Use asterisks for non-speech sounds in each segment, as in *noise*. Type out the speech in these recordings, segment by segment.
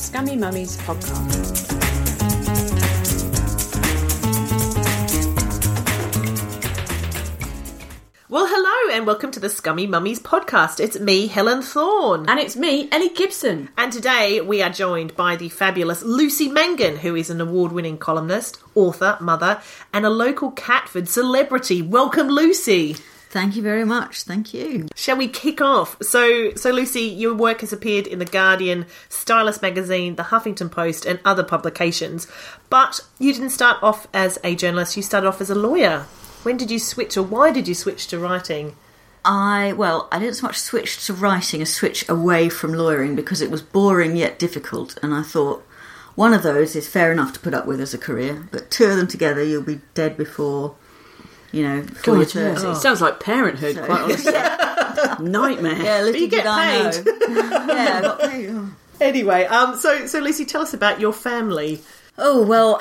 Scummy Mummies podcast. Well, hello and welcome to the Scummy Mummies podcast. It's me, Helen Thorne. And it's me, Ellie Gibson. And today we are joined by the fabulous Lucy Mangan, who is an award winning columnist, author, mother, and a local Catford celebrity. Welcome, Lucy. Thank you very much. Thank you. Shall we kick off? So, so Lucy, your work has appeared in the Guardian, Stylist magazine, the Huffington Post, and other publications. But you didn't start off as a journalist. You started off as a lawyer. When did you switch, or why did you switch to writing? I well, I didn't so much switch to writing as switch away from lawyering because it was boring yet difficult, and I thought one of those is fair enough to put up with as a career, but two of them together, you'll be dead before you know you're thirty. It sounds like parenthood, quite honestly. Nightmare. Yeah, little you did get I paid. *laughs* yeah, I got paid. Oh. Anyway, um, so so Lucy, tell us about your family. Oh well,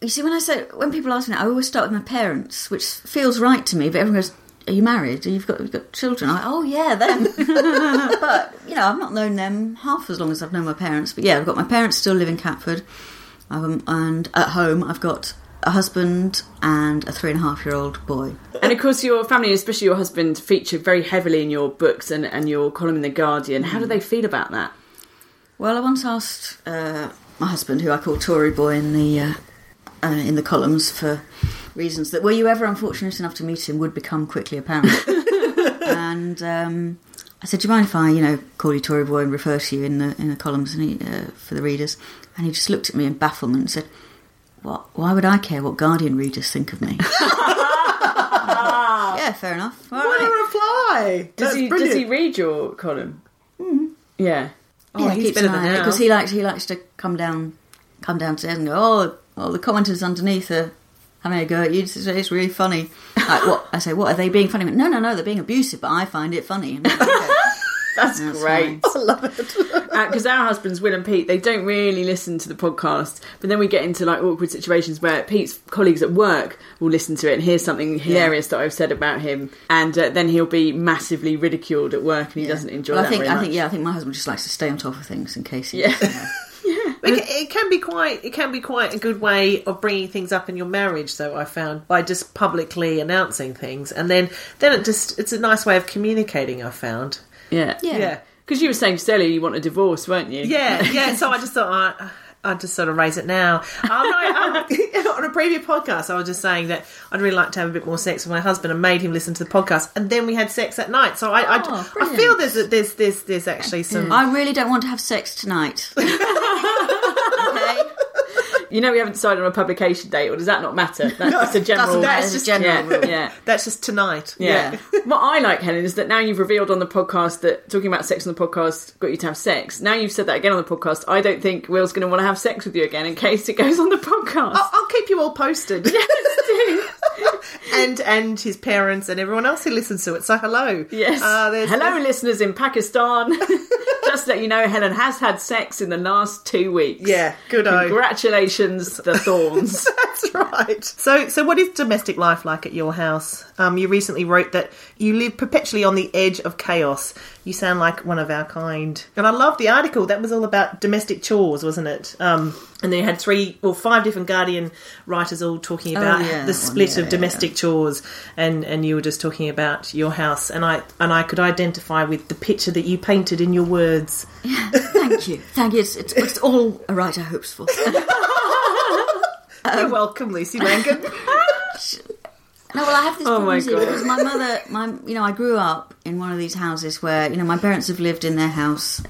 you see, when I say when people ask me, that, I always start with my parents, which feels right to me. But everyone goes, "Are you married? You've got you've got children?" I'm like, "Oh yeah, them." *laughs* but you know, I've not known them half as long as I've known my parents. But yeah, I've got my parents still live in Catford, um, and at home I've got a husband and a three and a half year old boy. And of course, your family, especially your husband, featured very heavily in your books and, and your column in The Guardian. How do they feel about that? Well, I once asked uh, my husband, who I call Tory boy in the uh, uh, in the columns for reasons that were you ever unfortunate enough to meet him would become quickly apparent. *laughs* and um, I said, "Do you mind if I, you know, call you Tory boy and refer to you in the in the columns and he, uh, for the readers?" And he just looked at me in bafflement and said, "What? Why would I care what Guardian readers think of me?" *laughs* yeah, fair enough. All What a reply! Does That's he, brilliant. does he read your column? Mm-hmm. Yeah. Oh, he's keeps better an than eye it, because he likes he likes to come down come downstairs and go, oh, well, the commenters underneath are having a go at you. It's, it's really funny. Like what I say, what are they being funny? No, no, no, they're being abusive, but I find it funny. *laughs* And like, "Okay." That's, That's great. fine. *laughs* I love it. Because our husbands, Will and Pete, they don't really listen to the podcast. But then we get into like awkward situations where Pete's colleagues at work will listen to it and hear something hilarious that I've said about him, and uh, then he'll be massively ridiculed at work, and he Yeah. doesn't enjoy Well, that I think very I much. think yeah, I think my husband just likes to stay on top of things in case he. Yeah. you know. *laughs* It, it can be quite it can be quite a good way of bringing things up in your marriage though I found by just publicly announcing things and then then it just it's a nice way of communicating I found yeah, Yeah. yeah Because you were saying, Sally, you want a divorce, weren't you? yeah *laughs* yeah so I just thought I I'd just sort of raise it now. Um, no, um, *laughs* on a previous podcast, I was just saying that I'd really like to have a bit more sex with my husband, and made him listen to the podcast, and then we had sex at night. So I, I, Oh, I brilliant. feel there's a- there's there's there's actually some. I really don't want to have sex tonight. *laughs* You know, we haven't decided on a publication date, or does that not matter? That's just a general. that's just- general yeah, yeah. That's just tonight. Yeah. *laughs* what I like, Helen, is that now you've revealed on the podcast that talking about sex on the podcast got you to have sex. Now you've said that again on the podcast. I don't think Will's going to want to have sex with you again in case it goes on the podcast. I'll, I'll keep you all posted. *laughs* *laughs* and and his parents and everyone else who listens to it. So hello. Yes. Uh, there's- Hello, there's- listeners in Pakistan. *laughs* Just to let you know, Helen has had sex in the last two weeks. Yeah, good. Congratulations, the *laughs* Thornes. That's right. So, so what is domestic life like at your house? Um, you recently wrote that you live perpetually on the edge of chaos. You sound like one of our kind. And I love the article. That was all about domestic chores, wasn't it? Um, And then you had three or five different Guardian writers all talking oh, about Oh, yeah, the split yeah, of domestic chores, and and you were just talking about your house, and I and I could identify with the picture that you painted in your words. *laughs* Thank you. Thank you. It's, it's, it's all a writer hopes for. *laughs* You're um, welcome, Lucy Mangan. *laughs* No, well, I have this Oh problem my God. because my mother, my you know, I grew up in one of these houses where you know my parents have lived in their house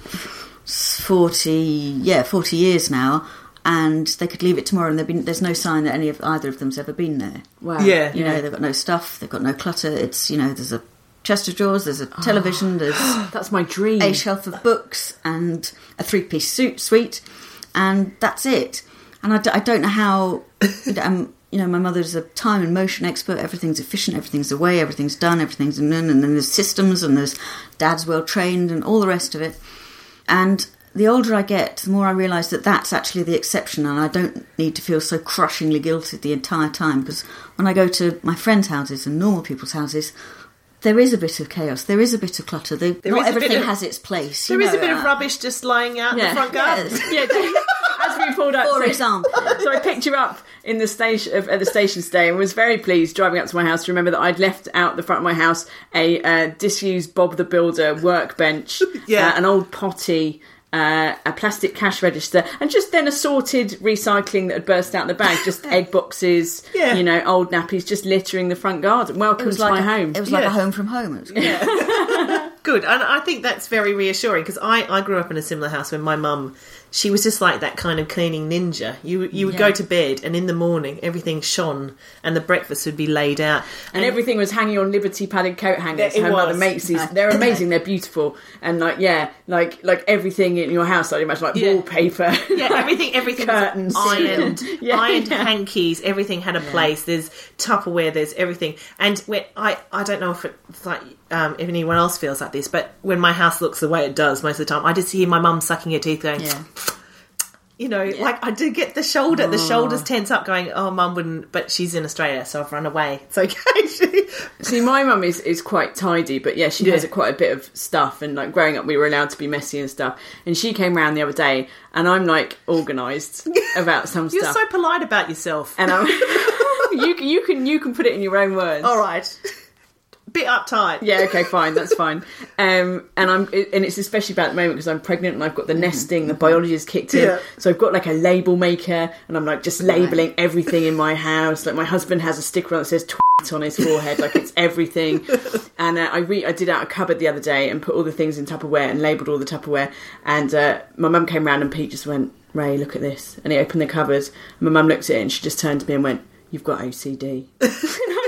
forty, yeah, forty years now, and they could leave it tomorrow, and been, there's no sign that any of either of them's ever been there. Wow. Yeah. You know, they've got no stuff, they've got no clutter. It's you know, there's a chest of drawers, there's a television, *gasps* there's That's my dream. a shelf of books and a three-piece suit suite, and that's it. And I, d- I don't know how. Um, you know, my mother's a time and motion expert. Everything's efficient. Everything's away. Everything's done. Everything's done. And then there's systems, and there's dad's well trained, and all the rest of it. And the older I get, the more I realise that that's actually the exception, and I don't need to feel so crushingly guilty the entire time. Because when I go to my friends' houses and normal people's houses, there is a bit of chaos. There is a bit of clutter. There, There not a bit everything of- has its place. There is a know, bit of uh, rubbish just lying out in the front garden. Yes. *laughs* yeah, as we pulled up. For so- example. *laughs* so I picked you up in the station at the station today, and was very pleased driving up to my house to remember that I'd left out the front of my house a uh, disused Bob the Builder workbench, *laughs* Yeah. uh, an old potty. Uh, a plastic cash register, and just then assorted recycling that had burst out the bag, just *laughs* egg boxes, Yeah. you know, old nappies, just littering the front garden. Welcome to like my a, home. It was like Yeah. a home from home. It was *laughs* Good, and I think that's very reassuring because I, I grew up in a similar house when my mum, she was just like that kind of cleaning ninja. You you would go to bed and in the morning everything shone and the breakfast would be laid out and everything was hanging on Liberty padded coat hangers. Her mother was. makes these. *laughs* They're amazing. They're beautiful, and like yeah, like like everything in your house. I'd imagine like Yeah. wallpaper. *laughs* Yeah, everything, everything Curtains. *laughs* ironed, Yeah, ironed yeah. hankies. Everything had a place. There's Tupperware. There's everything. And when I, I don't know if it's like um, if anyone else feels like this, but when my house looks the way it does most of the time, I just hear my mum sucking her teeth, going, yeah. *sniffs* you know, like I do get the shoulder, the shoulders tense up, going, oh, mum wouldn't, but she's in Australia, so I've run away. *laughs* It's okay. She- See, my mum is, is quite tidy, but yeah, she Yeah. has quite a bit of stuff. And like growing up, we were allowed to be messy and stuff. And she came round the other day, and I'm like organised *laughs* about some You're stuff. so polite about yourself. and I'm, *laughs* you you can you can put it in your own words. All right, bit uptight. Yeah, okay, fine, that's fine. Um, and I'm, and it's especially about the moment because I'm pregnant and I've got the nesting, the biology has kicked in, Yeah. so I've got like a label maker, and I'm like just labeling everything in my house. Like my husband has a sticker on that says on his forehead, like it's everything. *laughs* And uh, I re- I did out a cupboard the other day and put all the things in Tupperware and labelled all the Tupperware. And uh, my mum came round and Pete just went, Ray, look at this, and he opened the cupboard. And my mum looked at it and she just turned to me and went, "You've got OCD." *laughs*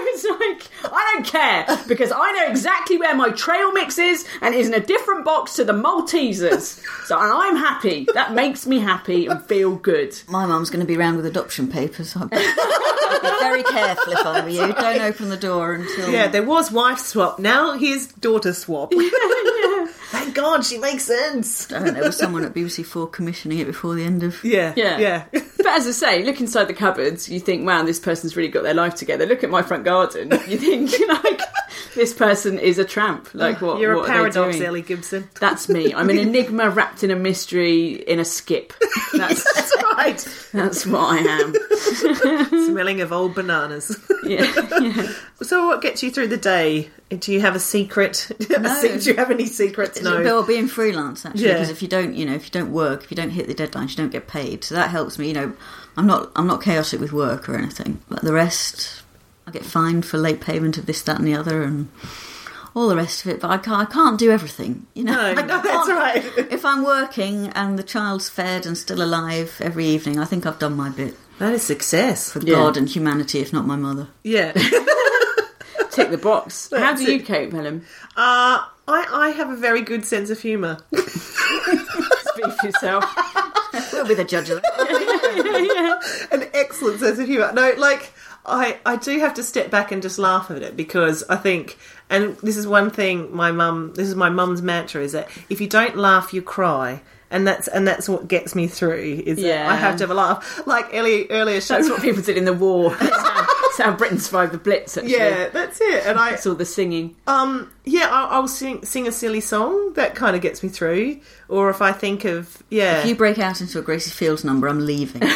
and I was like, I don't care because I know exactly where my trail mix is and is in a different box to the Maltesers. So and I'm happy. That makes me happy and feel good. My mum's going to be around with adoption papers. I'd be, I'd be very careful if I were you. Don't open the door until. Yeah, there was wife swap. Now here's daughter swap. *laughs* Thank God she makes sense. I don't know, there was someone at BBC4 commissioning it before the end of. Yeah, Yeah. yeah. But as I say, look inside the cupboards, you think, wow, this person's really got their life together. Look at my front garden. You think, *laughs* like, this person is a tramp. Ah, like, what? You're what a paradox? Ellie Gibson. That's me. I'm an enigma wrapped in a mystery in a skip. *laughs* That's That's right. that's what I am. *laughs* Smelling of old bananas. *laughs* Yeah, yeah. so, what gets you through the day? Do you have a secret? Do you have, No. do you have any secrets? No. Well, being freelance actually, Yeah. because if you don't, you know, if you don't work, if you don't hit the deadlines, you don't get paid. So that helps me. You know, I'm not, I'm not chaotic with work or anything. But the rest, I get fined for late payment of this, that, and the other, and all the rest of it. But I can't, I can't do everything. You know, No, *laughs* no, that's right. *laughs* If I'm working and the child's fed and still alive every evening, I think I've done my bit That is success. for Yeah. God and humanity, if not my mother. Yeah. *laughs* Tick the box. How That's do you it. cope, Helen? Uh, I, I have a very good sense of humour. Speak for yourself. We'll be the judge of that. An excellent sense of humour. No, like, I, I do have to step back and just laugh at it because I think, and this is one thing my mum, this is my mum's mantra, is that if you don't laugh, you cry. And that's and that's what gets me through. Is that Yeah. I have to have a laugh. Like Ellie earlier, she That's what people did in the war. *laughs* That's how Britain survived the Blitz. Actually, Yeah, that's it. And I, it's all the singing. um, yeah, I'll, I'll sing sing a silly song that kind of gets me through. Or if I think of, yeah, If you break out into a Gracie Fields number, I'm leaving. *laughs*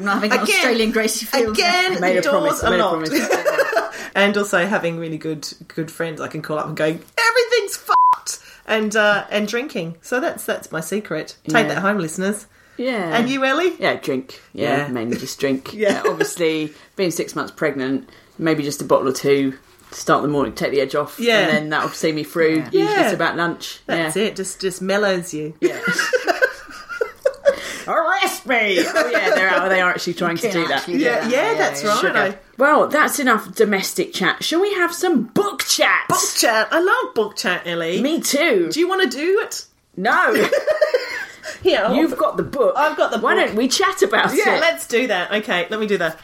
I'm not having an Again- Australian Gracie Fields. again, Made a doors promise. are Made a locked. promise. *laughs* and also having really good good friends I can call up and go, everything's fucked, and uh, and drinking. So that's that's my secret. Take Yeah. that home, listeners. Yeah. And you, Ellie? Yeah, drink. Yeah, Yeah. mainly just drink. *laughs* Yeah. yeah. Obviously, being six months pregnant, maybe just a bottle or two to start the morning, take the edge off. Yeah. And then that'll see me through. Usually Yeah. it's about lunch. That's yeah. it. Just just mellows you. Yeah. *laughs* Arrest me! *laughs* Oh yeah, they're out. They are actually trying to do that. actually Yeah, yeah, that's right. I, Well, that's enough domestic chat. Shall we have some book chat? book chat. I love book chat, Ellie. Me too. Do you want to do it? No, *laughs* Here, I'll- you've got the book. I've got the Why book. don't we chat about it? Yeah, let's do that. Okay, let me do that.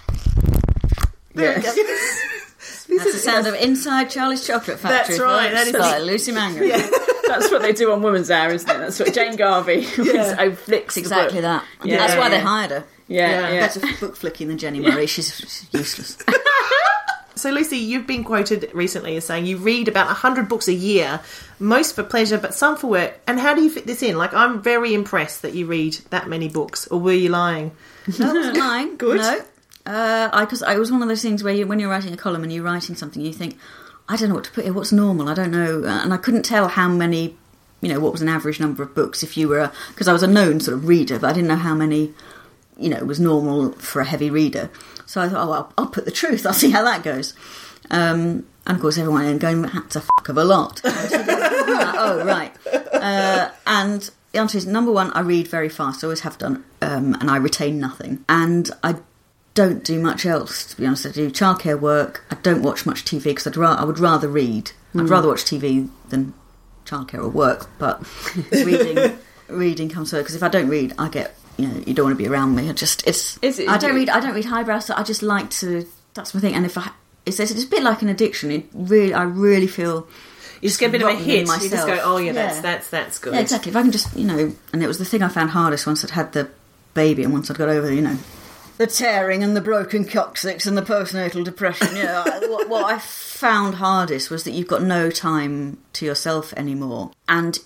*laughs* Yeah. That's the sound of Inside Charlie's Chocolate Factory. That's right, that is- by Lucy Mangan. *laughs* That's what they do on Women's Hour, isn't it? That's what Jane Garvey *laughs* Yeah. yeah. flicks It's the book. exactly that. Yeah. That's why they hired her. Yeah, Yeah. yeah. Better book flicking than Jenni Murray. She's, she's useless. *laughs* So, Lucy, you've been quoted recently as saying you read about 100 books a year, most for pleasure, but some for work. And how do you fit this in? Like, I'm very impressed that you read that many books, or were you lying? No, I wasn't lying. Good. No. Uh, I, cause I was one of those things where you, when you're writing a column and you're writing something, you think, I don't know what to put here. What's normal? I don't know. Uh, And I couldn't tell how many, you know, what was an average number of books if you were, because I was a known sort of reader, but I didn't know how many, you know, was normal for a heavy reader. So I thought, oh, well, I'll put the truth. I'll see how that goes. Um, and of course, everyone then going, that's a fuck of a lot. oh, right. Uh, and the answer is number one, I read very fast. I always have done, um, and I retain nothing. And I don't do much else. To be honest, I do childcare work. I don't watch much TV because I'd ra- I would rather read. I'd hmm. rather watch TV than childcare or work. But *laughs* reading, reading comes first. Because if I don't read, I get you know you don't want to be around me. I just it's. Is it- I don't read. I don't read highbrow stuff. I just like to. That's my thing. And if I. It's, it's a bit like an addiction. It really, I really feel You just get a bit of a hit. You just myself. go, oh, yeah, that's Yeah. that's that's good. Yeah, exactly. If I can just, you know, and it was the thing I found hardest once I'd had the baby and once I'd got over, you know, the tearing and the broken coccyx and the postnatal depression. You know, what, what I found hardest was that you've got no time to yourself anymore, and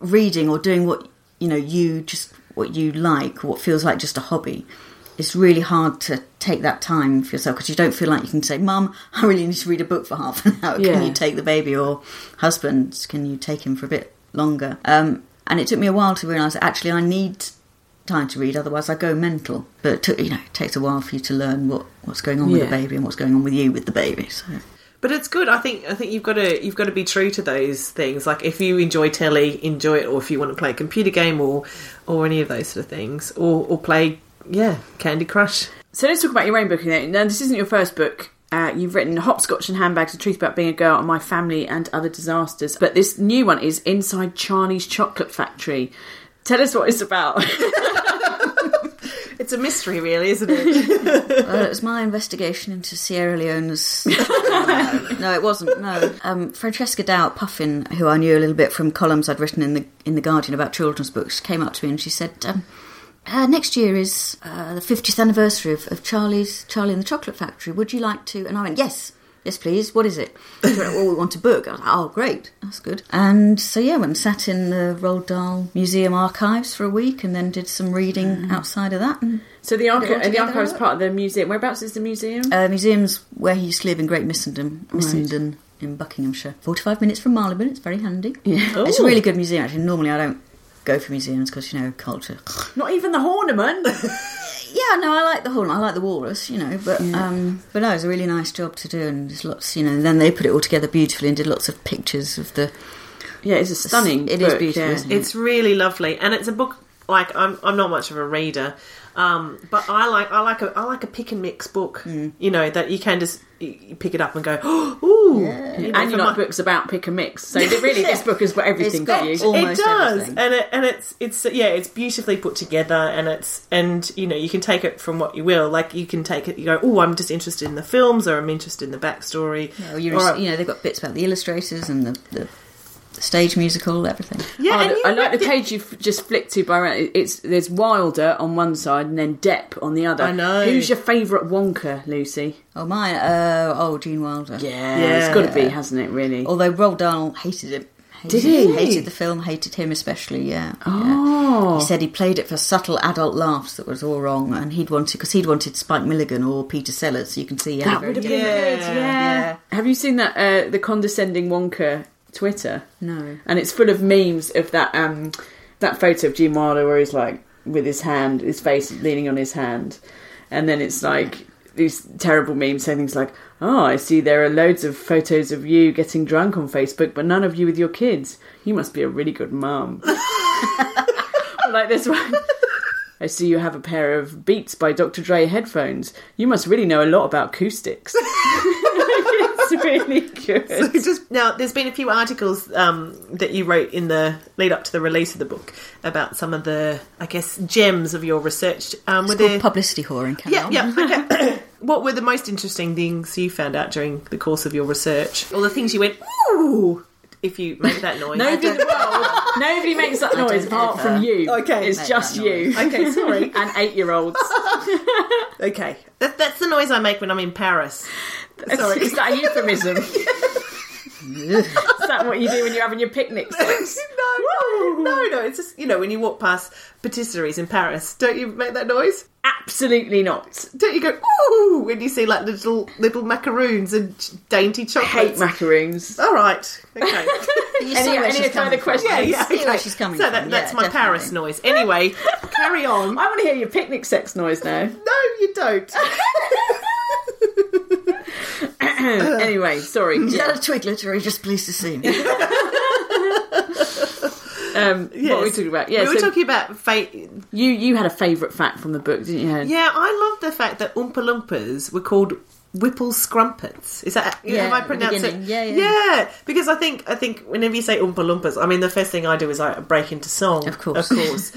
reading or doing what you know you just what you like, what feels like just a hobby. It's really hard to take that time for yourself because you don't feel like you can say, "Mum, I really need to read a book for half an *laughs* hour." Yeah. Can you take the baby or husband? Can you take him for a bit longer? Um, and it took me a while to realise that actually I need time to read, otherwise I go mental. But it you know, it takes a while for you to learn what, what's going on with the baby and what's going on with you with the baby. So But it's good. I think I think you've got to you've got to be true to those things. Like if you enjoy telly, enjoy it, or if you want to play a computer game or or any of those sort of things, or or play yeah Candy Crush. So let's talk about your own book. Now, this isn't your first book. Uh, you've written Hopscotch and Handbags, The Truth About Being a Girl and My Family and Other Disasters. But this new one is Inside Charlie's Chocolate Factory. Tell us what it's about. *laughs* *laughs* It's a mystery, really, isn't it? *laughs* uh, it was my investigation into Sierra Leone's. no, it wasn't. No, um, Francesca Dowd Puffin, who I knew a little bit from columns I'd written in the in the Guardian about children's books, came up to me and she said. Um, uh, next year is uh, the 50th anniversary of, of Charlie's Charlie and the Chocolate Factory. Would you like to? And I went, yes, yes, please. What is it? She went, well, we want a book. I was like, oh, great, that's good. And so yeah, went and sat in the Roald Dahl Museum archives for a week, and then did some reading outside of that. And so the, archi- all the together, archive is part of the museum. Whereabouts is the museum? uh, museums where he used to live in Great Missenden, Missenden in Buckinghamshire. Forty-five minutes from Marylebone. It's very handy. Yeah. It's a really good museum. Actually, normally I don't go for museums because you know culture. Not even the Horniman. *laughs* Yeah, no, I like the whole. I like the walrus, you know, but um, but no, it's a really nice job to do, and there's lots, you know. And then they put it all together beautifully and did lots of pictures of the. yeah, it's a stunning. It is book, beautiful, yeah. isn't it? It's really lovely, and it's a book. Like I'm, I'm not much of a reader, um, but I like, I like a, I like a pick and mix book. You know that you can just you you pick it up and go, *gasps* ooh, you And you for like my- books about pick and mix. So *laughs* really, this book has got everything for you. all- it does, everything. and it, and it's it's yeah, it's beautifully put together, and it's and you know you can take it from what you will. Like you can take it, you go, oh, I'm just interested in the films, or I'm interested in the backstory. Or you're, Or- you know, they've got bits about the illustrators and the, the stage musical, everything. Yeah, Oh, and you I like the page you've just flicked to by round. It's there's Wilder on one side and then Depp on the other. I know. Who's your favourite Wonka, Lucy? Oh, mine. Uh, oh, Gene Wilder. Yeah, Yeah. it's got to be, hasn't it? Really? Although Roald Dahl hated it. Hated Did he? Hated the film, hated him especially, yeah. Oh. yeah. He said he played it for subtle adult laughs that was all wrong, and he'd wanted, because he'd wanted Spike Milligan or Peter Sellers, so you can see he had a That would have different- been Yeah. good. Yeah. Yeah. Have you seen that uh, the condescending Wonka Twitter? No. And it's full of memes of that um that photo of Gene Wilder where he's like with his hand, his face leaning on his hand, and then it's like these terrible memes saying things like, "Oh, I see there are loads of photos of you getting drunk on Facebook, but none of you with your kids. You must be a really good mum." *laughs* Like this one. I see you have a pair of Beats by Dr. Dre headphones. You must really know a lot about acoustics. *laughs* it's really good. just now there's been a few articles um, that you wrote in the lead up to the release of the book about some of the i guess gems of your research um, It's were there publicity whoring. carry yeah yeah okay *coughs* what were the most interesting things you found out during the course of your research or the things you went ooh if you make that noise Nobody in the world, nobody makes that noise apart from you. Okay. it's just you. okay sorry *laughs* and eight-year-olds. *laughs* okay that, that's the noise i make when i'm in paris sorry *laughs* Is that a euphemism? Is that what you do when you're having your picnic *laughs* sex? no, no, no, no. It's just you know when you walk past patisseries in Paris, don't you make that noise? Absolutely not. Don't you go ooh when you see like little little macaroons and ch- dainty Hate macaroons. All right, okay, *laughs* You see Any- where any she's further coming from. questions? yeah, yeah, See where she's coming so that, from. that's Yeah, my definitely. Paris noise. Anyway, *laughs* carry on. I want to hear your picnic sex noise now. No, you don't. *coughs* anyway, sorry. Is Yeah. that a twiglet, or are you just pleased to see me? Um, What were we talking about? Yeah, we were so talking about fate. you you had a favourite fact from the book, didn't you? Helen? Yeah, I love the fact that Oompa Loompas were called Whipple Scrumpets. Is that Yeah, have I at pronounced it? Yeah, yeah. yeah. Because I think I think whenever you say Oompa Loompas, I mean the first thing I do is I break into song. Of course. of course,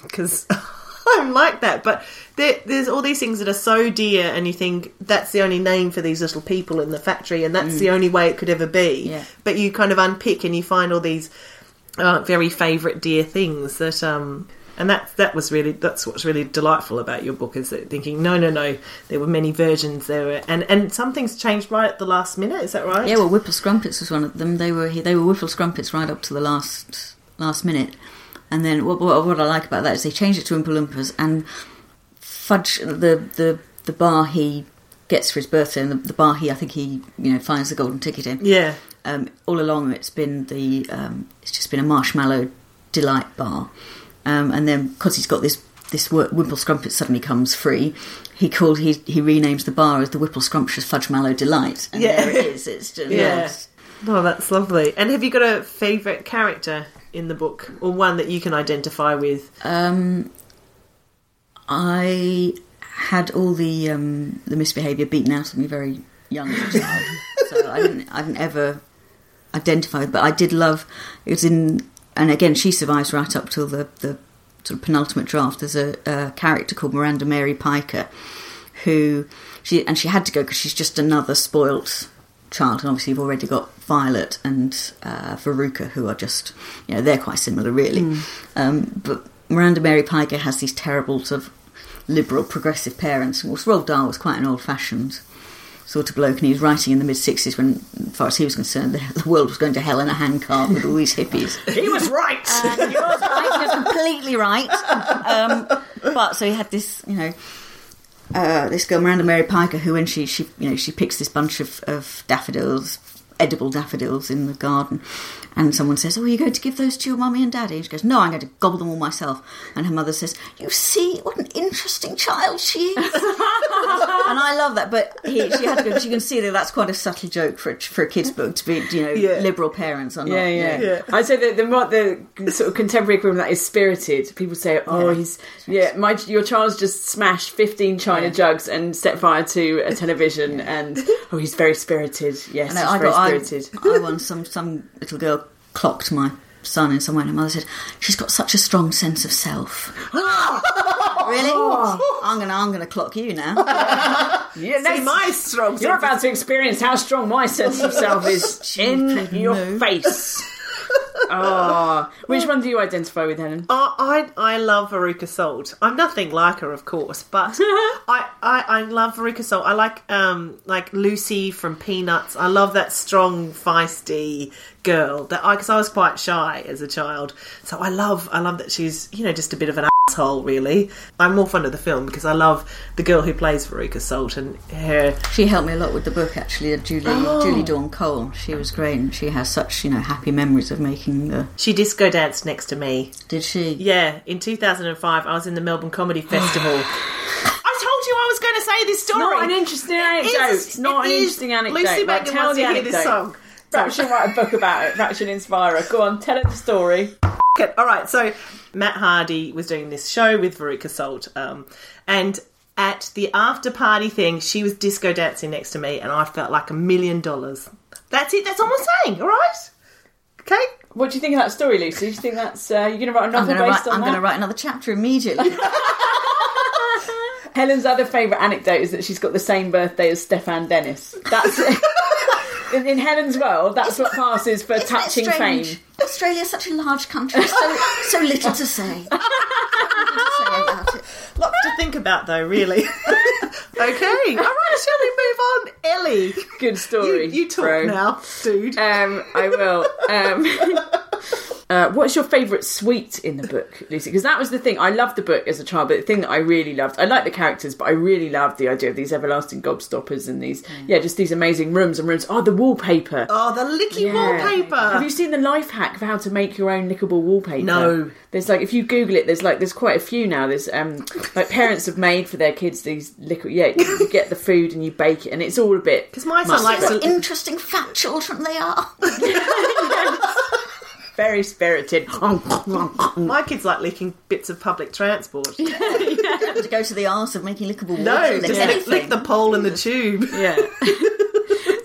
*laughs* because *laughs* *laughs* I'm like that. But there, there's all these things that are so dear, and you think that's the only name for these little people in the factory, and that's the only way it could ever be. Yeah. But you kind of unpick and you find all these uh, very favourite dear things that um and that that was really that's what's really delightful about your book is that thinking no no no there were many versions there were and and some things changed right at the last minute is that right Yeah, well, Whipple Scrumpets was one of them. They were they were Whipple Scrumpets right up to the last last minute, and then what, what, what I like about that is they changed it to Oompa Loompas and Fudge the the the bar he gets for his birthday and the, the bar he I think he you know finds the golden ticket in. yeah Um, all along, it's been the um, it's just been a marshmallow delight bar, um, and then because he's got this this Whipple Scrumpet suddenly comes free. He called he he renames the bar as the Whipple Scrumptious Fudge Mallow Delight, and Yeah. there it is. It's just, *laughs* Yeah. Oh that's lovely and have you got a favourite character in the book or one that you can identify with Um, I had all the um, the misbehaviour beaten out of me very young as a child, so I didn't I didn't ever identify. But I did love it was in, and again she survives right up till the the sort of penultimate draft. There's a, a character called Miranda Mary Piker, who she and she had to go because she's just another spoilt child, and obviously you've already got Violet and uh, Veruca, who are just you know they're quite similar really. Um, but Miranda Mary Piker has these terrible sort of liberal progressive parents. Whilst Roald Dahl was quite an old fashioned sort of bloke, and he was writing in the mid '60s when, as far as he was concerned, the, the world was going to hell in a handcart with all these hippies. *laughs* He was right. he was right. He was completely right. Um, but so he had this, you know, uh, this girl Miranda Mary Piker, who when she she you know she picks this bunch of, of daffodils, edible daffodils in the garden, and someone says, "Oh, are you going to give those to your mummy and daddy?" And she goes, "No, I'm going to gobble them all myself." And her mother says, "You see what an interesting child she is." *laughs* *laughs* and I love that, but he, she had to go. You can see that that's quite a subtle joke for a, for a kids' book to be, you know, Yeah. liberal parents are not. Yeah, yeah. Yeah. I'd say that the more the sort of contemporary equivalent of that is spirited. People say, "Oh, Yeah. he's yeah, my your child's just smashed fifteen china Yeah. jugs and set fire to a television, and oh, he's very spirited. Yes, I know, he's I very got I, spirited." I once some some little girl clocked my son in somewhere, and her mother said, "She's got such a strong sense of self." *laughs* really? *laughs* I'm gonna I'm gonna clock you now. *laughs* yeah, see my strong You're about to experience how strong my sense of self is in your face. Oh, which one do you identify with, Helen? I, I I love Veruca Salt. I'm nothing like her, of course, but *laughs* I, I, I love Veruca Salt. I like um like Lucy from Peanuts. I love that strong, feisty girl. That I because I was quite shy as a child, so I love I love that she's you know just a bit of an asshole. Really, I'm more fond of the film because I love the girl who plays Veruca Salt and her. She helped me a lot with the book, actually. Julie oh. Julie Dawn Cole. She was great, and she has such you know happy memories of making the. She disco danced next to me. Did she? Yeah, in 2005, I was in the Melbourne Comedy *sighs* Festival. I told you I was going to say this story. Not an interesting anecdote. is- It's not an interesting anecdote. Lucy Right, Mangan tell wants the to hear anecdote. this song. Perhaps she'll write a book about it. Perhaps she'll inspire her. Go on, tell her the story. Okay, all right. So Matt Hardy was doing this show with Veruca Salt, um, and at the after party thing, she was disco dancing next to me, and I felt like a million dollars. That's it. That's all I'm saying. All right. Okay. What do you think of that story, Lucy? Do you think that's uh, you're going to write a I'm novel going to based write. on I'm going to write another chapter immediately. *laughs* *laughs* Helen's other favourite anecdote is that she's got the same birthday as Stefan Dennis. That's *laughs* in, in Helen's world. That's what passes for Isn't touching fame. strange? Australia's such a large country, so so little to say. *laughs* Little to say about it. Lots to think about, though. Really. *laughs* okay. All right. Shall we move on, Ellie? Good You, story. you talk bro. now, dude. Um, I will. Um, *laughs* uh, what's your favourite sweet in the book, Lucy? Because that was the thing. I loved the book as a child, but the thing that I really loved, I like the characters, but I really loved the idea of these everlasting gobstoppers and these, yeah, just these amazing rooms and rooms. Oh, the wallpaper. oh, the licky Yeah. wallpaper. Have you seen the life hack for how to make your own lickable wallpaper? No. There's like if you Google it, there's like there's quite a few now. There's um like parents have made for their kids these liquid. Yeah, you, *laughs* get the food and you bake it, and it's all a bit. Because my son likes interesting fat children they are. *laughs* *laughs* very spirited. My kids like licking bits of public transport. *laughs* to go to the arse of making lickable water. No, lick just lick, anything. lick the pole and the tube. *laughs* yeah.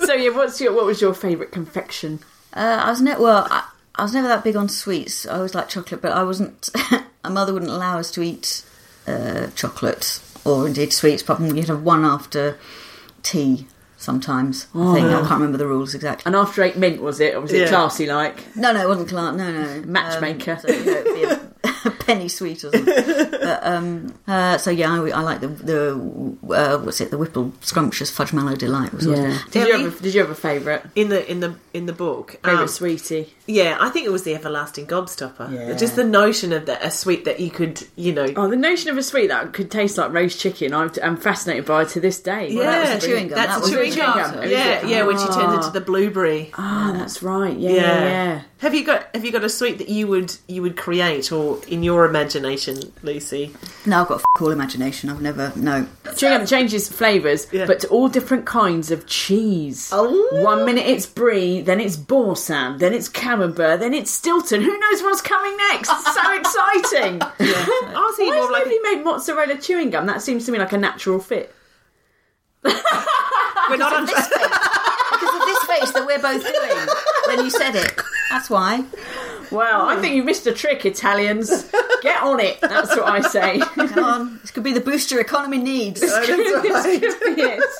so yeah, what's your what was your favourite confection? Uh, I was never well. I, I was never that big on sweets. I always liked chocolate, but I wasn't. *laughs* my mother wouldn't allow us to eat uh, chocolate or indeed sweets. Apart from you'd have one after tea. Sometimes I think I can't remember the rules exactly. And after eight mint was it? Or was it Yeah. classy like? No, no, it wasn't Clark. No, no, Matchmaker. Um, so, you know, it'd be a, a penny sweet or something. *laughs* but um, uh, so yeah, I, I like the the uh, what's it? The Whipple Scrumptious Fudge Mallow Delight was. what- Yeah. Did you have a, Did you have a favourite? In the in the in the book, Favourite um, sweetie? yeah, I think it was the everlasting gobstopper. Yeah. Just the notion of that a sweet that you could, you know, Oh, the notion of a sweet that could taste like roast chicken. I'm, I'm fascinated by to this day. yeah, that was the chewing gum. That's That the was the chewing chewing gum. gum. Yeah, Is it? yeah. When she turns Ah. into the blueberry. Ah, that's right. Yeah, yeah. yeah. Have you got Have you got a sweet that you would you would create or in your imagination, Lucy? No, I've got a cool imagination. I've never no. Chewing gum changes flavours, Yeah. but to all different kinds of cheese. Oh. One minute it's brie, then it's boursin, then it's camembert, then it's Stilton. Who knows what's coming next? It's so *laughs* exciting. I was thinking Why more has like nobody made mozzarella chewing gum? That seems to me like a natural fit. *laughs* we're not on. This face, because of this face that we're both doing when you said it. That's why. Wow, I hmm. think you missed a trick, Italians. Get on it. That's what I say. Come on, this could be the boost your economy needs. yes.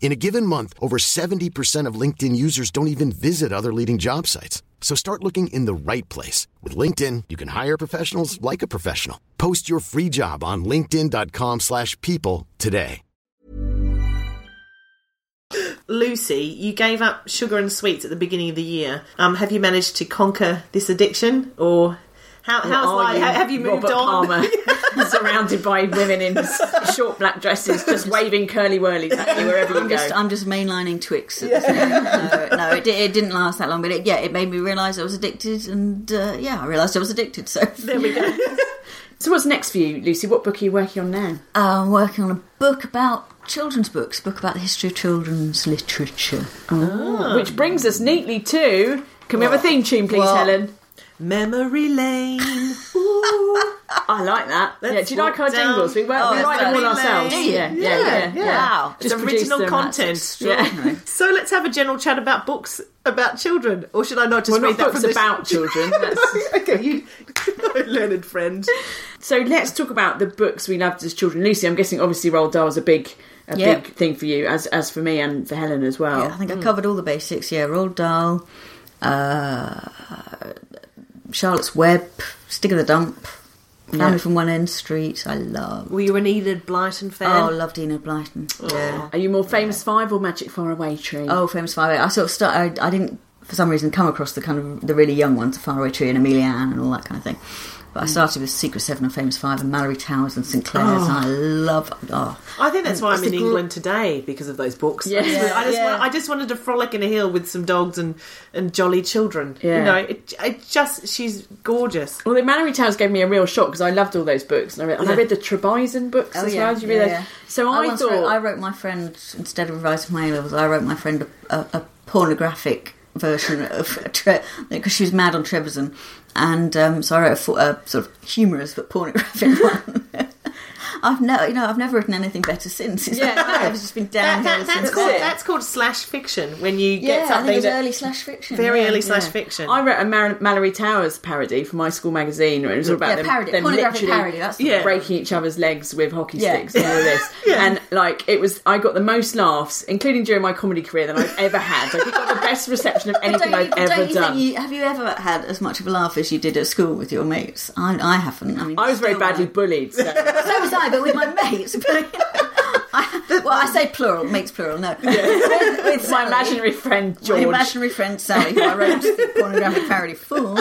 In a given month, over 70% of LinkedIn users don't even visit other leading job sites. So start looking in the right place. With LinkedIn, you can hire professionals like a professional. Post your free job on linkedin.com slash people today. Lucy, you gave up sugar and sweets at the beginning of the year. Um, have you managed to conquer this addiction, or how, how's Are life? you Have you moved Robert on? Palmer, *laughs* *laughs* surrounded by women in *laughs* short black dresses, just waving curly whirlies at you wherever you I'm go. just, I'm just mainlining Twix. At this. No, no it, it didn't last that long, but it, yeah, it made me realise I was addicted, and uh, yeah, I realised I was addicted. So there we go. so, what's next for you, Lucy? What book are you working on now? I'm working on a book about children's books, a book about the history of children's literature. Which brings us neatly to. Can we have a theme tune, please, Well- Helen? Memory lane. I like that. Yeah, do you like our down- jingles? We, write- Oh, we write them all ourselves. Do you? Yeah, yeah, yeah. yeah, Wow. Just produced original content. Yeah. So let's have a general chat about books about children, or should I not just Well, read not that books about children. *laughs* Okay, you *laughs* learned friend. So let's talk about the books we loved as children. Lucy, I'm guessing obviously Roald Dahl was a big, a Yeah. big thing for you, as as for me and for Helen as well. Yeah, I think I covered all the basics. Yeah, Roald Dahl, uh, Charlotte's Web, Stig of the Dump, Family Yeah. from One End Street. I love. Were you an Enid Blyton fan? Oh, I loved Enid Blyton. Yeah. Are you more famous five or Magic Far Away Tree? Oh, Famous Five. I sort of start. I, I didn't, for some reason, come across the kind of the really young ones, Faraway Tree and Amelia Ann and all that kind of thing. But I started with Secret Seven and Famous Five and Malory Towers and St Clare's. And I oh. love. Oh, I think that's why I'm in the gr- England today because of those books. Yeah. I just, I, just Yeah. want, I just wanted to frolic in a hill with some dogs and, and jolly children. Yeah. You know, it, it just she's gorgeous. Well, the Malory Towers gave me a real shock because I loved all those books, and I read, and I read the Trebizon books Oh as yeah, well. Did you read yeah, those? yeah. So I, once thought wrote, I wrote my friend instead of revising my A levels, I wrote my friend a, a, a pornographic version of because she was mad on Trebizon, and um, so I wrote a, a sort of humorous but pornographic *laughs* one. I've never, you know, I've never written anything better since. It's Yeah, like, no. it's just been That, downhill that, that's, since called, then. that's called slash fiction when you Yeah, get I think it something was early slash fiction. very yeah, early slash yeah. fiction. I wrote a Mar- Malory Towers parody for my school magazine, where it was all about Yeah, them, parody, them literally parody, that's the Yeah. breaking each other's legs with hockey Yeah. sticks and all of this. *laughs* And like it was, I got the most laughs, including during my comedy career, that I've ever had. Like, it got the best reception of *laughs* anything Don't I've ever don't you done. think you, have you ever had as much of a laugh as you did at school with your mates? I, I haven't. I mean, I was very badly bullied. So. *laughs* So was I, but with my mates. *laughs* I, well, I say plural, mates plural. No, *laughs* with, with my Sally, imaginary friend my George. imaginary friend Sally, who I wrote the pornographic parody for.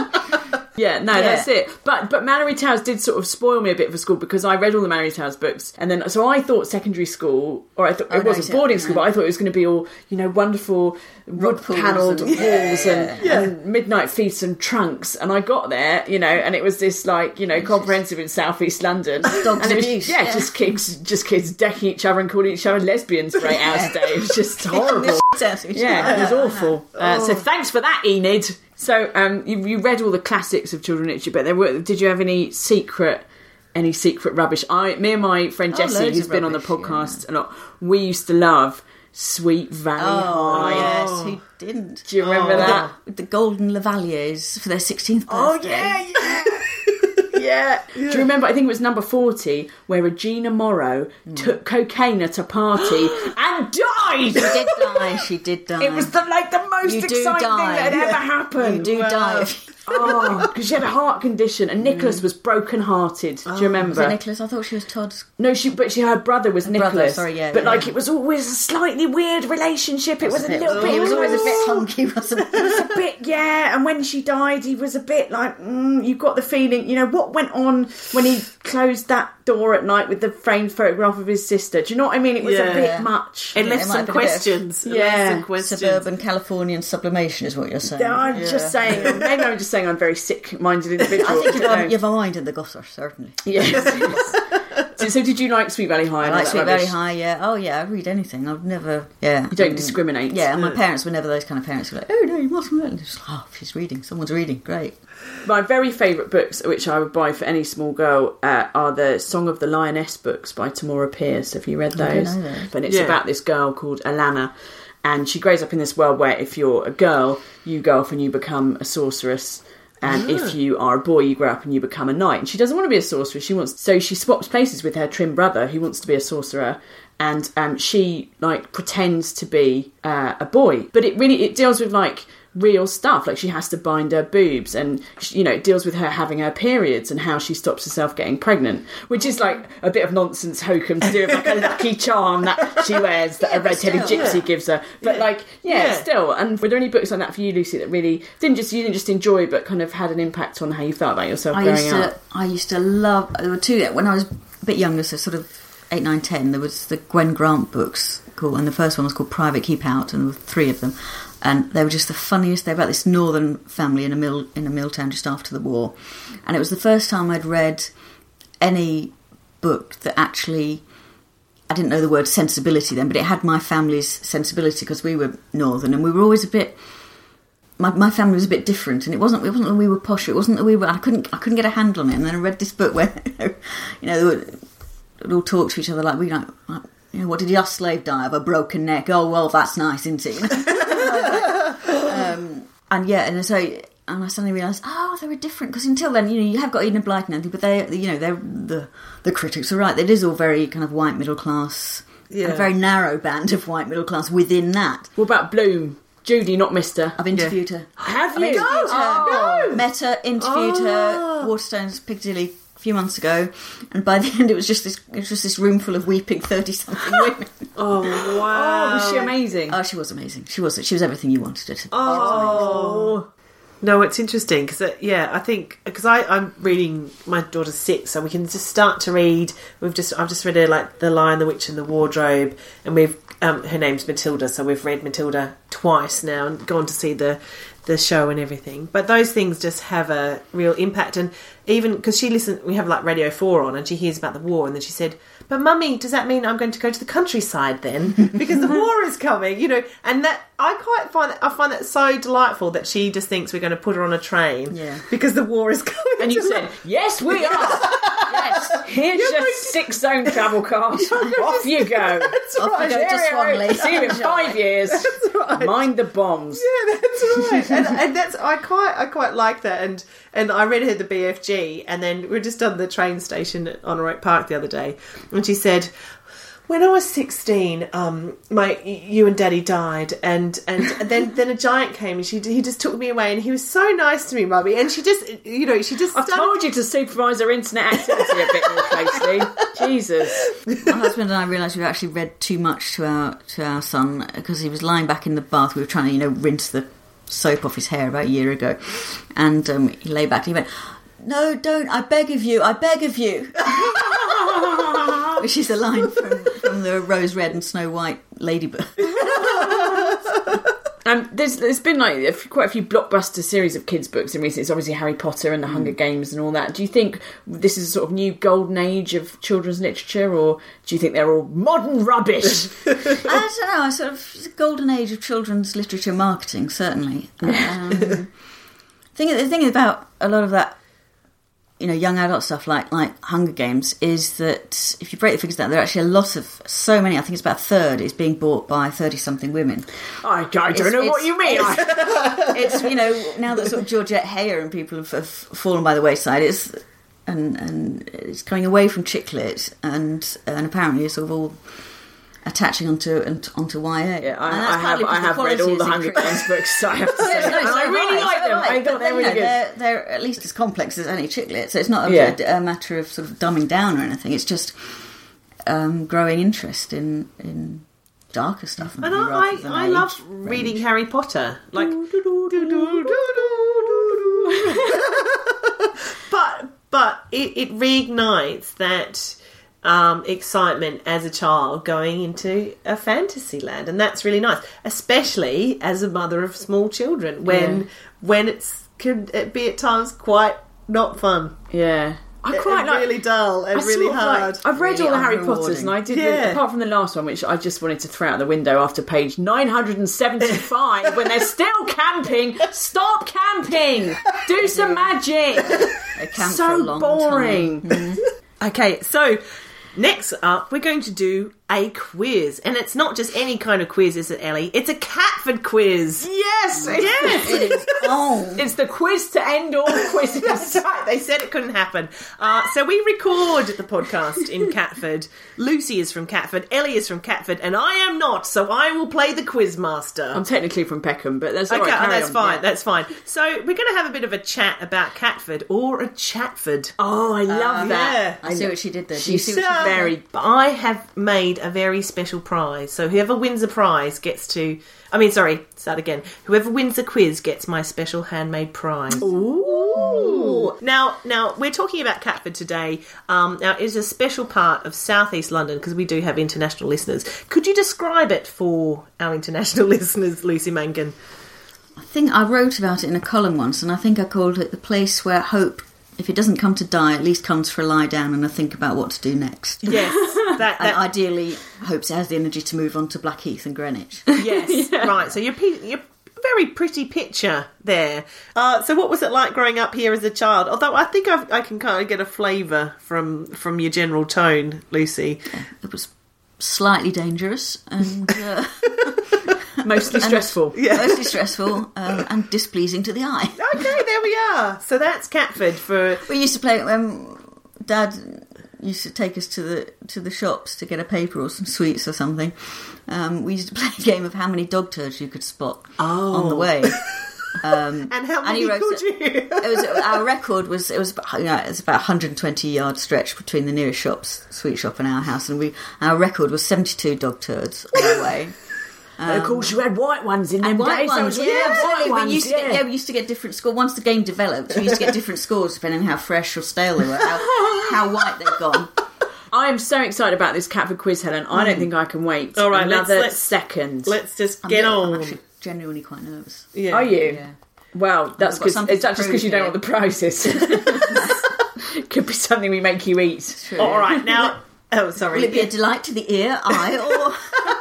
Yeah, no, Yeah. that's it. But but Malory Towers did sort of spoil me a bit for school because I read all the Malory Towers books, and then so I thought secondary school, or I thought Oh, it no, wasn't so- boarding school, but I thought it was going to be all you know wonderful wood panelled and- walls *laughs* Yeah. and, and midnight feasts and trunks, and I got there, you know, and it was this like you know comprehensive in southeast London, *laughs* Dogs and it was, yeah, yeah. just kids, just kids decking each other and calling each other lesbians right out hours a day. It was just *laughs* horrible. Yeah, it was awful. Uh, so thanks for that, Enid. So um, you, you read all the classics of children literature, but there were. Did you have any secret, any secret rubbish? I, me and my friend Oh, Jessie, loads who's been on the rubbish, podcast a lot, we used to love Sweet Valley Oh, High. yes, who didn't? Do you remember that? With the Golden Lavaliers for their 16th birthday. Oh yeah, yeah. Yeah. Do you remember? I think it was number forty, where Regina Morrow hmm. took cocaine at a party *gasps* and died. She did die, she did die. It was the like the most You exciting thing that had ever happened. You do die. If- Oh, *laughs* because she had a heart condition, and Nicholas was broken-hearted. Do you Was remember? it Nicholas? I thought she was Todd's. no, she but she her brother was brother, Nicholas. sorry, yeah, but yeah, like it was always a slightly weird relationship. It was a It little bit. He was always a bit *laughs* "Ooh." hunky, wasn't It was a bit, yeah. And when she died, he was a bit like, mm, you got the feeling, you know, what went on when he closed that door at night with the framed photograph of his sister? Do you know what I mean? It was a bit much. It left it might some have been a bit of- questions. It Yeah. some questions. Suburban Californian sublimation is what you're saying. I'm just saying, maybe I'm just saying *laughs* I'm very sick-minded *laughs* individual. I think you've, don't know. you've avoided the gutter, certainly. Yes. yes. *laughs* So, so did you like Sweet Valley High? I like Sweet Valley? High, yeah. Oh, yeah, I'd read anything. I've never, yeah. You don't Um, discriminate. Yeah, and my parents were never those kind of parents who were like, oh, no, you mustn't. read." Just, oh, she's reading. Someone's reading. Great. My very favourite books, which I would buy for any small girl, uh, are the Song of the Lioness books by Tamora Pierce. Have you read I don't those? know those. But it's Yeah. about this girl called Alanna, and she grows up in this world where if you're a girl, you go off and you become a sorceress. And if you are a boy, you grow up and you become a knight. And she doesn't want to be a sorceress. She wants so she swaps places with her twin brother, who wants to be a sorcerer, and um, she like pretends to be uh, a boy. But it really it deals with like real stuff. Like she has to bind her boobs, and you know it deals with her having her periods and how she stops herself getting pregnant, which is like a bit of nonsense hokum to do with like a lucky *laughs* charm that she wears that a but red-headed still, gypsy gives her. But like yeah, Yeah. still. And were there any books like that for you, Lucy, that really didn't just you didn't just enjoy, but kind of had an impact on how you felt about yourself I growing used to, up? I used to love. There were two when I was a bit younger, so sort of eight, nine, ten. There was the Gwen Grant books, called, and the first one was called Private Keep Out, and there were three of them, and they were just the funniest. They're about this northern family in a mill in a mill town just after the war, and it was the first time I'd read any book that actually. I didn't know the word sensibility then, but it had my family's sensibility because we were northern and we were always a bit my, my family was a bit different, and it wasn't it wasn't that we were posh. It wasn't that we were. I couldn't I couldn't get a handle on it. And then I read this book where *laughs* you know they would all talk to each other like we don't. Like, you know, what did your slave die of? A broken neck. Oh well, that's nice, isn't it? *laughs* *laughs* um, and yeah, and so and I suddenly realised, oh, they were different because until then, you know, you have got Enid Blyton and everything, but they, you know, they're the the critics are right. It is all very kind of white middle class. Yeah. A very narrow band of white middle class within that. What about Blume? Judy, not Mister. I've interviewed her. Have I've you? interviewed her. Oh. Met her, interviewed her, Waterstones, Piccadilly, a few months ago, and by *laughs* the end, it was just this. It was just this room full of weeping thirty-something *laughs* women. Oh wow! Oh, wow! was she amazing? oh, she was amazing. She was. She was everything you wanted her to. be. Oh. No, it's interesting because yeah, I think because I I'm reading my daughter's six, so we can just start to read. We've just I've just read her like the Lion, the Witch, and the Wardrobe, and we've um, her name's Matilda, so we've read Matilda twice now and gone to see the the show and everything. But those things just have a real impact, and even because she listened, we have like Radio Four on, and she hears about the war, and then she said. But mummy, does that mean I'm going to go to the countryside then? *laughs* Because the war is coming, you know. And that I quite find that I find that so delightful that she just thinks we're going to put her on a train, Yeah. because the war is coming. And you said, yes, we are. *laughs* yes, *laughs* here's your six zone travel card. *laughs* Off you go. *laughs* That's Off you go to Swanley. See you in five years. right. Mind the bombs. Yeah, that's right. and, and that's I quite I quite like that. And and I read her the BFG, and then we were just on the train station at Honour Park the other day, and she said. When I was sixteen, um, my you and Daddy died, and and *laughs* then then a giant came and she he just took me away, and he was so nice to me, Mummy. And she just you know she just I've started- told you to supervise her internet activity a bit more closely. *laughs* Jesus. My husband and I realised we actually read too much to our to our son because he was lying back in the bath. We were trying to, you know, rinse the soap off his hair about a year ago, and um, he lay back. and He went, "No, don't! I beg of you! I beg of you!" *laughs* Which is a line from, from the Rose Red and Snow White Ladybird. *laughs* Um, there's there's been like a f- quite a few blockbuster series of kids books in recent. It's obviously Harry Potter and the Hunger Games and all that. Do you think this is a sort of new golden age of children's literature, or do you think they're all modern rubbish? *laughs* *laughs* I don't know. I sort of it's a golden age of children's literature marketing, certainly. Um, thing the thing about a lot of that, you know, young adult stuff like like Hunger Games is that if you break the figures down, there are actually a lot of so many. I think it's about a third is being bought by thirty something women. I, I don't It's- know what you mean. I- It's you know now that sort of Georgette Heyer and people have, have fallen by the wayside. It's and and it's coming away from chick lit and and apparently it's sort of all attaching onto onto YA. Yeah, I, I have I have read all the Hunger. Games books. I have to *laughs* say, no, so I really I, like so them. have I. Thought they then, were you really know, good. They're, they're at least as complex as any chick lit, so it's not a, Yeah. a, matter of sort of dumbing down or anything. It's just um, growing interest in in darker stuff. And I, I, I love range. reading Harry Potter. Like, but but it, it reignites that um, excitement as a child going into a fantasy land, and that's really nice, especially as a mother of small children when Yeah. when it's can it be at times quite not fun. Yeah. I quite like- really dull and I really of like- hard. I've read Really all the Harry. Potters, and I did. Yeah. apart from the last one, which I just wanted to throw out the window after page nine hundred and seventy-five, when they're still camping. Stop camping. Do some magic. They camped for a so boring. time. Okay, so next up, we're going to do a quiz, and it's not just any kind of quiz, is it, Ellie? It's a Catford quiz. Yes, Yes. It is on. It's the quiz to end all *laughs* quizzes. That's right. They said it couldn't happen. Uh, so we record the podcast in *laughs* Catford. Lucy is from Catford. Ellie is from Catford, and I am not. So I will play the quiz master. I'm technically from Peckham, but that's all Okay, right, oh, that's on. fine. Yeah. That's fine. So we're going to have a bit of a chat about Catford or a Chatford. Oh, I love yeah. that. I see what she did there. Do you She's see she did? very. But I have made a very special prize. So whoever wins a prize gets to. I mean, sorry, start again. Whoever wins the quiz gets my special handmade prize. Ooh. Now, now we're talking about Catford today. Um, now, it is a special part of southeast London because we do have international listeners. Could you describe it for our international *laughs* listeners, Lucy Mangan? I think I wrote about it in a column once, and I think I called it the place where hope, if it doesn't come to die, at least comes for a lie down and a think about what to do next. *laughs* Yes, that, And ideally, hopes it has the energy to move on to Blackheath and Greenwich. *laughs* Yes, right. So you're, you're a very pretty picture there. Uh, so what was it like growing up here as a child? Although I think I've, I can kind of get a flavour from from your general tone, Lucy. It was slightly dangerous and uh, *laughs* Mostly stressful. mostly stressful um, and displeasing to the eye. Okay, there we are. So that's Catford for. We used to play when Dad used to take us to the to the shops to get a paper or some sweets or something. Um, we used to *laughs* play a game of how many dog turds you could spot on the way. *laughs* And how And he many wrote could you? It was our record was it was about, you know, it was about 120 yard stretch between the nearest shops, sweet shop, and our house, and we our record was 72 dog turds on the way. *laughs* And of course, um, you had white ones in them And white days. ones, it was- yeah, absolutely. white we used to ones, get, yeah, we used to get different scores. Once the game developed, we used to get different scores depending on how fresh or stale they were, how, *laughs* how white they'd gone. I am so excited about this Catford quiz, Helen. I don't hmm. think I can wait. All right, let's- another let's- second. Let's just I'm get on. I'm actually genuinely quite nervous. Yeah. Are you? Yeah. Well, that's I've got because something it's to not just because prove you don't here. want the prizes. *laughs* Could be something we make you eat. True. All right, now. Oh, sorry. Will it be a delight to the ear, eye, or *laughs*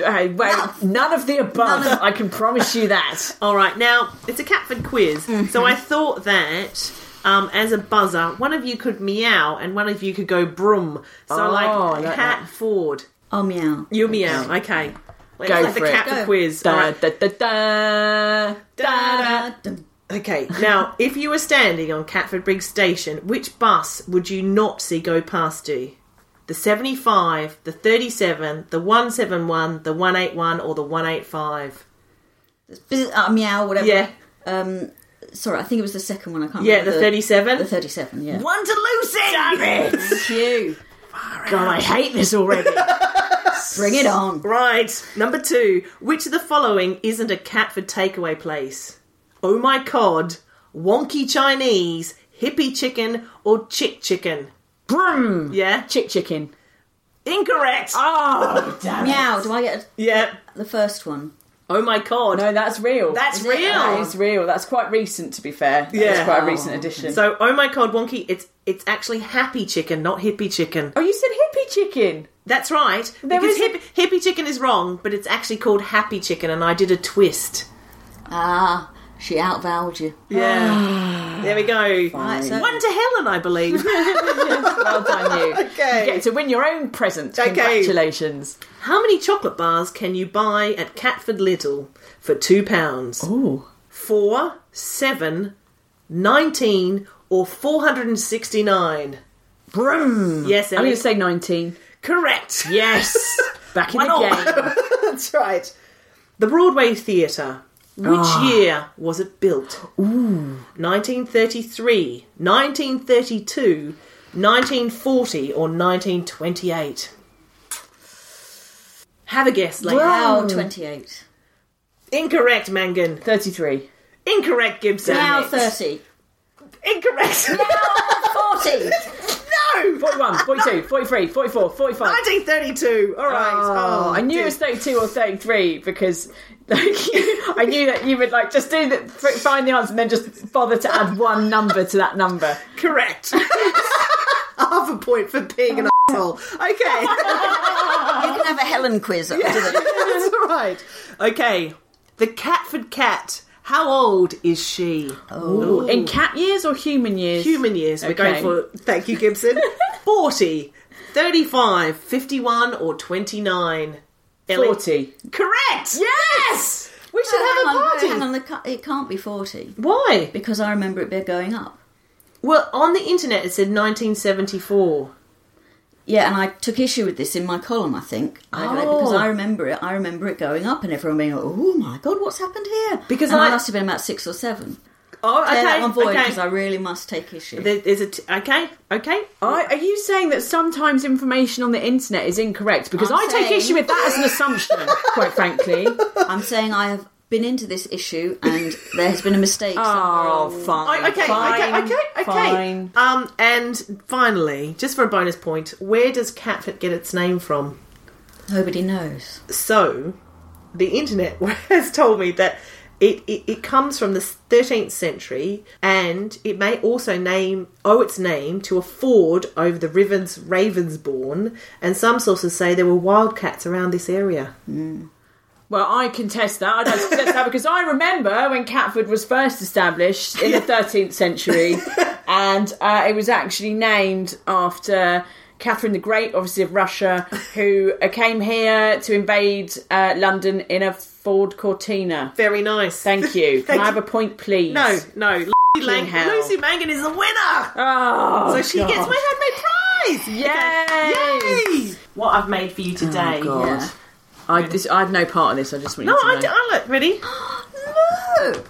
Uh, well, none of the above. I can promise you that. *laughs* All right, now it's a Catford quiz, so I thought that um, as a buzzer, one of you could meow and one of you could go broom. So Oh, like I like Cat that. Ford, oh meow? you meow. Okay, let's Go have for the it. Catford quiz. Da, right. da, da, da, da, da. Dum. Okay, now if you were standing on Catford Bridge Station, which bus would you not see go past you? The 75, the 37, the 171, the 181, or the 185? Uh, meow, whatever. Yeah. Um, sorry, I think it was the second one. I can't. Yeah, remember the 37. The thirty-seven. Yeah. One to Lucy! Damn it! *laughs* Thank you. God, I hate this already. *laughs* Bring it on. Right, number two. Which of the following isn't a Catford takeaway place? Oh my cod, wonky Chinese, hippie chicken, or chick chicken? Brum. Yeah? Chick chicken. Incorrect! Oh, damn. it. Meow. Do I get Yeah. the first one? Oh my god. No, that's real. That's Is it? real. That is real. That's quite recent, to be fair. Yeah. That's quite a Oh, recent addition. So, oh my god, wonky, it's it's actually happy chicken, not hippie chicken. oh, you said hippie chicken. That's right. There because is a- hippie, hippie chicken is wrong, but it's actually called happy chicken, and I did a twist. Ah, she outvowed you. Yeah. Ah. there we go. Right, so- One to Helen, I believe. *laughs* Well done, you. *laughs* Okay. You get to win your own present. Okay. Congratulations. How many chocolate bars can you buy at Catford Lidl for two pounds? Ooh. Four, seven, nineteen, or four hundred and sixty-nine? Brum. Yes, I'm Ellie. going to say 19. Correct. Yes. *laughs* Back in One the all. game. That's right. The Broadway Theatre. Which Ah. year was it built? Ooh. 1933, 1932, 1940, or 1928? Have a guess, lady. Wow, twenty-eight. Incorrect, Mangan. 33. Incorrect, Gibson. Now thirty. Incorrect. Now Forty. *laughs* no! 41, 42, 43, 44, 45. 1932. All right. Oh, I knew it was 32 or 33 because like, I knew that you would like just do the find the answer and then just bother to add one number to that number. correct. *laughs* half a point for being an asshole. Okay. You can have a Helen quiz after this. *laughs* That's right. Okay. The Catford cat. How old is she? Ooh, In cat years or human years? Human years. We're Okay. going for, thank you, Gibson. *laughs* 40, 35, 51, or 29? Ellie? 40. Correct! Yes! We should hang have a on, party. hang on, the cu- it can't be 40 Why? because I remember it be going up. Well, on the internet it said 1974. Yeah, and I took issue with this in my column, I think. I- Oh. Because I remember it. I remember it going up and everyone being like, oh my god, what's happened here? Because and I, I- must have been about six or seven. Oh, Clear that okay. void okay. because I really must take issue. There- There's a t- okay, okay. I, are you saying that sometimes information on the internet is incorrect? Because I'm I take saying- issue with that as an assumption, quite frankly. *laughs* I'm saying I have been into this issue and there has been a mistake. Oh, somewhere. fine. Oh, okay, fine, okay, okay, okay. Fine. Um, and finally, just for a bonus point, where does Catford get its name from? Nobody knows. So, the internet *laughs* has told me that it, it, it comes from the 13th century and it may also name owe its name to a ford over the rivers Ravensbourne and some sources say there were wildcats around this area. Well, I contest that. I don't contest that because I remember when Catford was first established in the 13th century, *laughs* and uh, it was actually named after Catherine the Great, obviously of Russia, who uh, came here to invade uh, London in a Ford Cortina. Very nice. Thank *laughs* you. Can Thank I have a point, please? No, no. Lucy, Lang- Lucy Mangan is the winner! Oh, So she God. gets my handmade prize! Yay! Yay! What I've made for you today. God. Yeah. I, this, I had no part in this. I just want No, you to I, know. d- I look ready. *gasps* Look!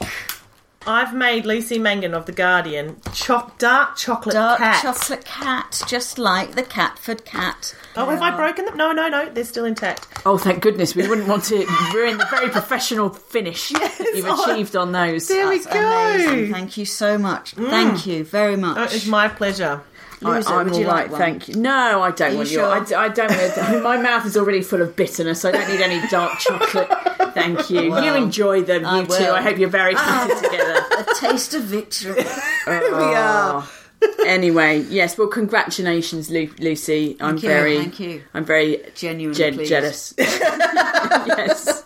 I've made Lucy Mangan of The Guardian choc- dark chocolate Dark cat. chocolate cat, just like the Catford cat. Oh, have I broken them? No, no, no. They're still intact. Oh, thank goodness. We wouldn't want to *laughs* ruin the very professional finish *laughs* you've oh, achieved on those. There we That's amazing. go. Thank you so much. Thank mm. you very Oh, much. it's my pleasure. Loser, I, am would you all right, like thank you. No, I don't you want sure? your. I, I don't. want- my mouth is already full of bitterness. I don't need any dark *laughs* chocolate. Thank you. you enjoy them, you I two. will. I hope you're very ah, happy together. A taste of victory. *laughs* Here we ah. are. Anyway, yes. Well, congratulations, Lu- Lucy. I'm Thank you, very. thank you. I'm very Genuinely gen- pleased. jealous. *laughs* yes.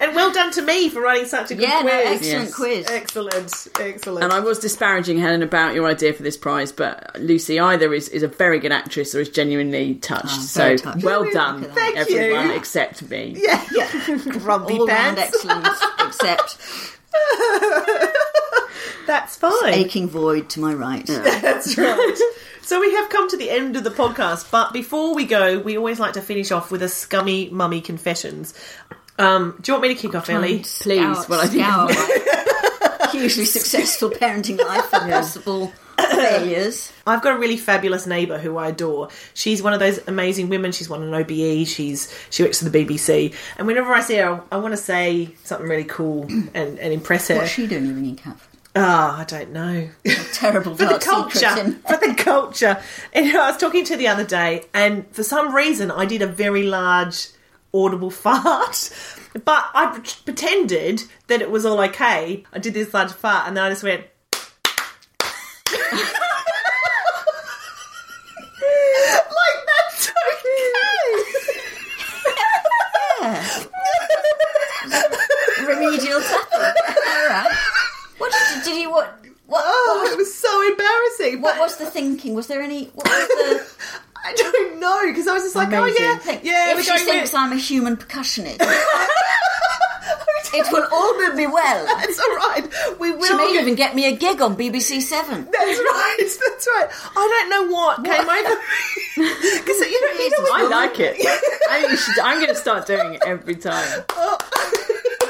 And well done to me for writing such a good Yeah, no, quiz. excellent Yes. quiz. Excellent, excellent. And I was disparaging Helen about your idea for this prize, but Lucy either is, is a very good actress or is genuinely touched. Oh, so touched. well done, Thank you. everyone except me. yeah, grumpy All round pants. excellence, except *laughs* That's fine. aching void to my right. *laughs* That's right. So we have come to the end of the podcast, but before we go, we always like to finish off with a scummy mummy confessions. Um, do you want me to kick off, Ellie? Please, well, I think scour my hugely successful parenting life and possible failures. *coughs* I've got a really fabulous neighbour who I adore. She's one of those amazing women. She's won an OBE. She's she works for the BBC. And whenever I see her, I want to say something really cool *coughs* and, and impress her. What's she doing living in Catford? Ah, I don't know. Terrible *laughs* *laughs* for the culture. For the culture. And you know, I was talking to her the other day, and for some reason, I did a very large audible *laughs* fart. But I pretended that it was all okay. I did this large fart, and then I just went. like that's okay. *laughs* remedial tapping. All right. What did, did you what? What, Oh, what, it was, was so embarrassing. what but- was the thinking? Was there any? What was the? *laughs* I don't know because I was just like, oh yeah, yeah. if we're she thinks with- I'm a human percussionist, *laughs* it will all be well. That's all right. We will. She may get- even get me a gig on BBC Seven. That's right. That's right. I don't know what, came over because *laughs* you know, you know I when- like it. *laughs* I think you should, I'm going to start doing it every time. Oh.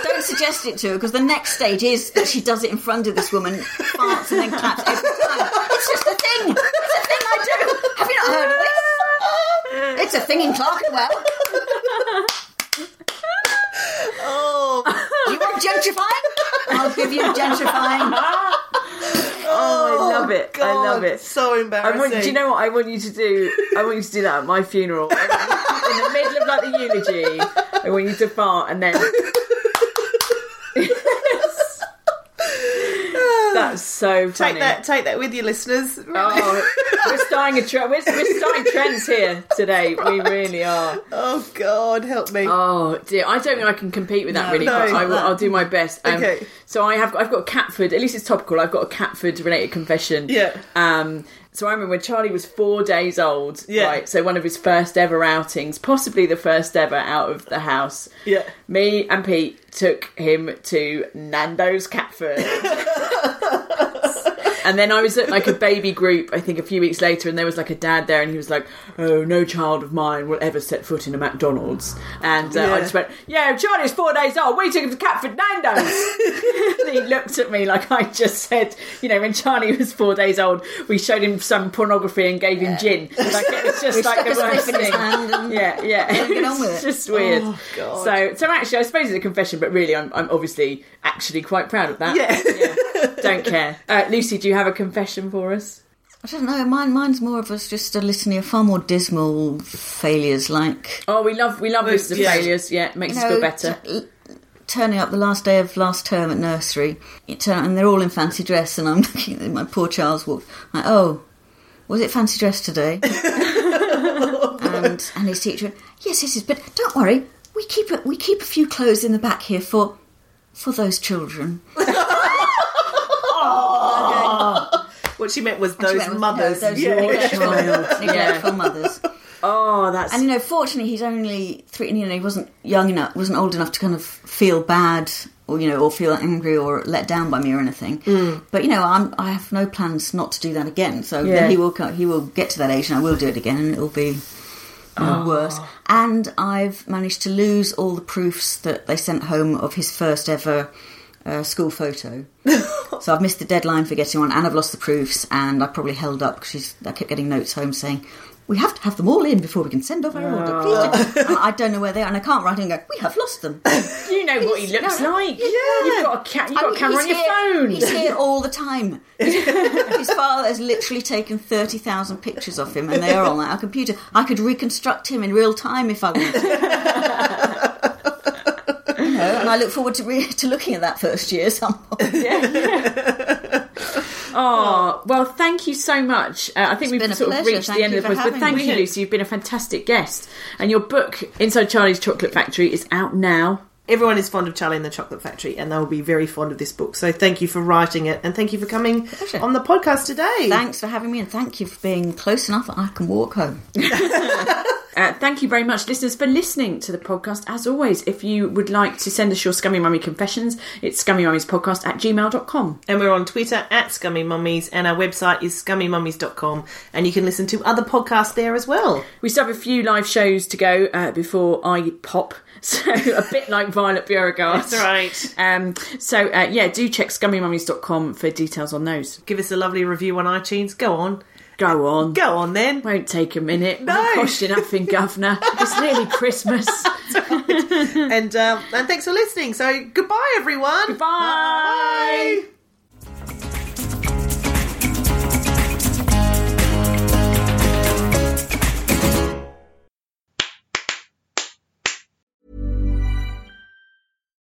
Don't suggest it to her because the next stage is that she does it in front of this woman, farts and then claps every time. It's just a thing. It's a thing I do. Have you not heard of this? It's a thing in Clerkenwell. Oh, You want gentrifying? I'll give you gentrifying. Oh, I oh, love it. I love it. So I embarrassing. want, do you know what I want you to do? I want you to do that at my funeral. In the middle of like the eulogy, I want you to fart and then. That's so funny. Take that, take that with you, listeners. Oh, *laughs* we're starting a tre- we're, we're starting trends here today. We really are. Oh God, help me. Oh dear, I don't think I can compete with that No, really, no. but I will, I'll do my best. Um, Okay. So I have I've got a Catford. At least it's topical. I've got a Catford related confession. Yeah. Um. So I remember when Charlie was four days old. Yeah. Right. So one of his first ever outings, possibly the first ever out of the house. Yeah. Me and Pete took him to Nando's Catford. *laughs* And then I was at like a baby group, I think a few weeks later, and there was like a dad there, and he was like, "Oh, no child of mine will ever set foot in a McDonald's." And uh, I just went, "Yeah, Charlie's four days old. We took him to Catford Nando's." *laughs* he looked at me like I just said, you know, when Charlie was four days old, we showed him some pornography and gave him gin. Like it was just like the worst spliff in his thing. and Yeah, yeah. let him get on with It's it. just weird. Oh, So, so actually, I suppose it's a confession, but really, I'm, I'm obviously actually quite proud of that. Yeah. Don't care. Uh, Lucy, do you have a confession for us? I don't know. Mine, mine's more of us just a litany of far more dismal failures, like Oh, we love we love lists of failures. Yeah, it makes us feel better. t- turning up the last day of last term at nursery, you turn, and they're all in fancy dress, and I'm *laughs* looking at my poor child's walk. Like, oh, was it fancy dress today? *laughs* and and his teacher, yes, it is, but don't worry, we keep a, we keep a few clothes in the back here for for those children. *laughs* What she meant was those went with, mothers. no, those yeah. neglectful, child. neglectful mothers. Oh, that's And you know, fortunately, he's only three. You know, he wasn't young enough, wasn't old enough to kind of feel bad, or you know, or feel angry or let down by me or anything. Mm. But you know, I'm, I have no plans not to do that again. So Yeah. he will, co- he will get to that age, and I will do it again, and it'll be you know, Oh. worse. And I've managed to lose all the proofs that they sent home of his first ever. Uh, school photo. *laughs* so I've missed the deadline for getting one, and I've lost the proofs, and I probably held up because I kept getting notes home saying, "We have to have them all in before we can send off our order." Ah. Please do." And I don't know where they are, and I can't write and go. We have lost them. *coughs* you know what he looks like. yeah. You've got a ca- you've got a mean, camera on your phone. He's here *laughs* all the time. *laughs* His father has literally taken thirty thousand pictures of him, and they are on our computer. I could reconstruct him in real time if I wanted. *laughs* You know, and I look forward to re- to looking at that first year some point. Oh, well, thank you so much. Uh, I think we've sort of reached Thank the end of the podcast. But thank me. you, Lucy. You've been a fantastic guest. And your book, Inside Charlie's Chocolate Factory, is out now. Everyone is fond of Charlie and the Chocolate Factory, and they will be very fond of this book. So thank you for writing it, and thank you for coming Pleasure. on the podcast today. Thanks for having me, and thank you for being close enough that I can walk home. *laughs* Uh, thank you very much, listeners, for listening to the podcast. As always, if you would like to send us your Scummy Mummy confessions, it's scummymummies.podcast at gmail.com. And we're on Twitter at Scummy Mummies, and our website is scummymummies.com, and you can listen to other podcasts there as well. We still have a few live shows to go uh, before I pop. *laughs* So a bit like Violet Beauregarde. That's right. Um, so uh, yeah, do check scummymummies.com for details on those. Give us a lovely review on iTunes. Go on. Go on. Go on then. Won't take a minute. No. Won't cost you nothing, *laughs* governor. It's nearly Christmas. *laughs* and um, and thanks for listening. So goodbye, everyone. Goodbye. Bye.